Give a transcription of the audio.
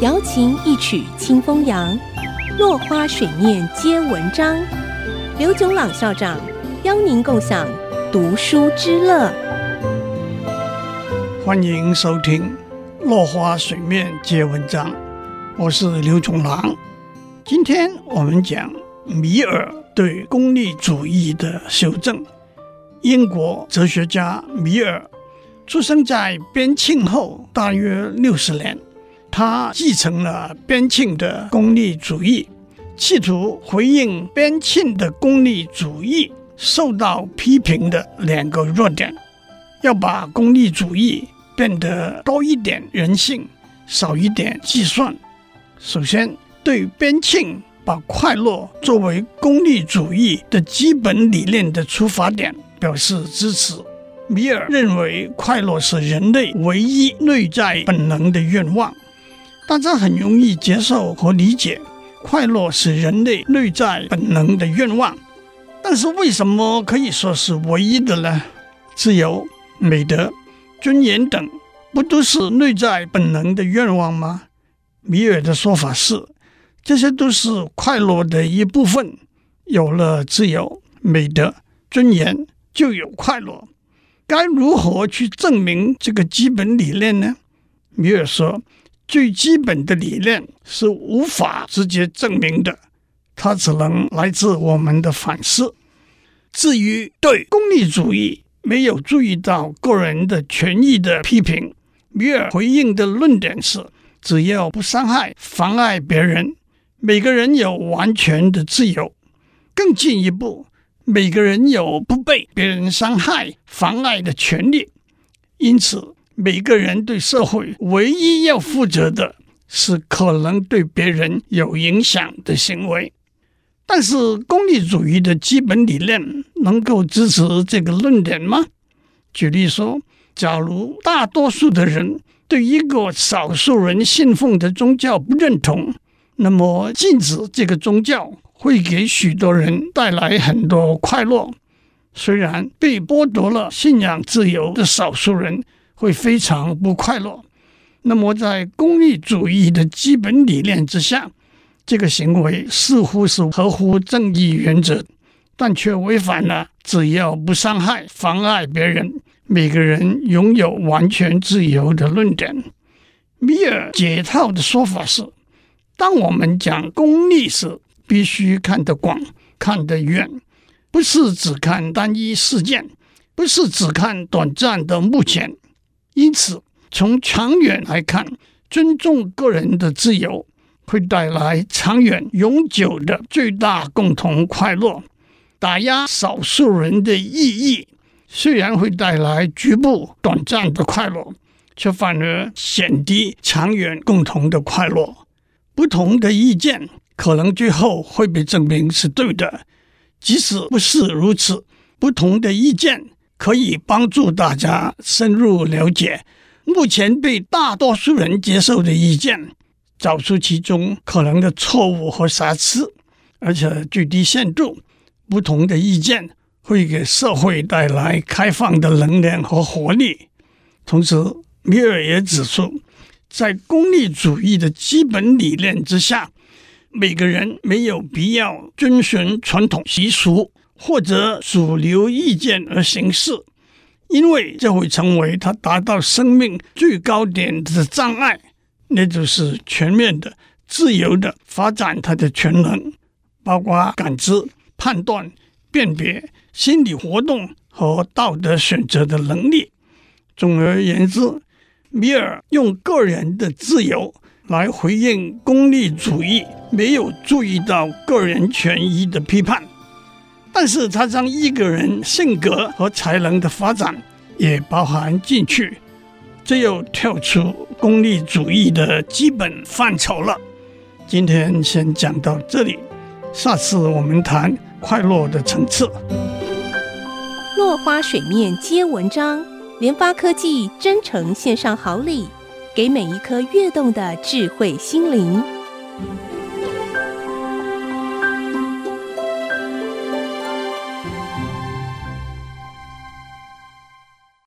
瑶琴一曲清风扬，落花水面皆文章。刘炯朗校长邀您共享读书之乐。欢迎收听《落花水面皆文章》，我是刘炯朗。今天我们讲米尔对功利主义的修正。英国哲学家米尔。出生在边沁后大约六十年，他继承了边沁的功利主义，企图回应边沁的功利主义受到批评的两个弱点，要把功利主义变得多一点人性，少一点计算。首先，对边沁把快乐作为功利主义的基本理念的出发点表示支持。米尔认为快乐是人类唯一内在本能的愿望，大家很容易接受和理解，快乐是人类内在本能的愿望。但是为什么可以说是唯一的呢？自由、美德、尊严等，不都是内在本能的愿望吗？米尔的说法是，这些都是快乐的一部分。有了自由、美德、尊严，就有快乐。该如何去证明这个基本理念呢？米尔说，最基本的理念是无法直接证明的，它只能来自我们的反思。至于对功利主义没有注意到个人的权益的批评，米尔回应的论点是：只要不伤害、妨碍别人，每个人有完全的自由。更进一步。每个人有不被别人伤害、妨碍的权利，因此每个人对社会唯一要负责的是可能对别人有影响的行为。但是，功利主义的基本理念能够支持这个论点吗？举例说，假如大多数的人对一个少数人信奉的宗教不认同，那么禁止这个宗教。会给许多人带来很多快乐，虽然被剥夺了信仰自由的少数人会非常不快乐。那么，在功利主义的基本理念之下，这个行为似乎是合乎正义原则，但却违反了“只要不伤害、妨碍别人，每个人拥有完全自由”的论点。米尔解套的说法是：当我们讲功利时，必须看得广，看得远，不是只看单一事件，不是只看短暂的目前。因此，从长远来看，尊重个人的自由会带来长远、永久的最大共同快乐；打压少数人的异议，虽然会带来局部短暂的快乐，却反而减低长远共同的快乐。不同的意见。可能最后会被证明是对的，即使不是如此，不同的意见可以帮助大家深入了解目前被大多数人接受的意见，找出其中可能的错误和瑕疵，而且最低限度，不同的意见会给社会带来开放的能量和活力。同时，米尔也指出，在功利主义的基本理念之下。每个人没有必要遵循传统习俗或者主流意见而行事，因为这会成为他达到生命最高点的障碍，那就是全面的、自由的发展他的全能，包括感知、判断、辨别、心理活动和道德选择的能力。总而言之，米尔用个人的自由。来回应功利主义没有注意到个人权益的批判，但是他将一个人性格和才能的发展也包含进去，这又跳出功利主义的基本范畴了。今天先讲到这里，下次我们谈快乐的层次。落花水面皆文章，联发科技真诚献上好礼。给每一颗跃动的智慧心灵。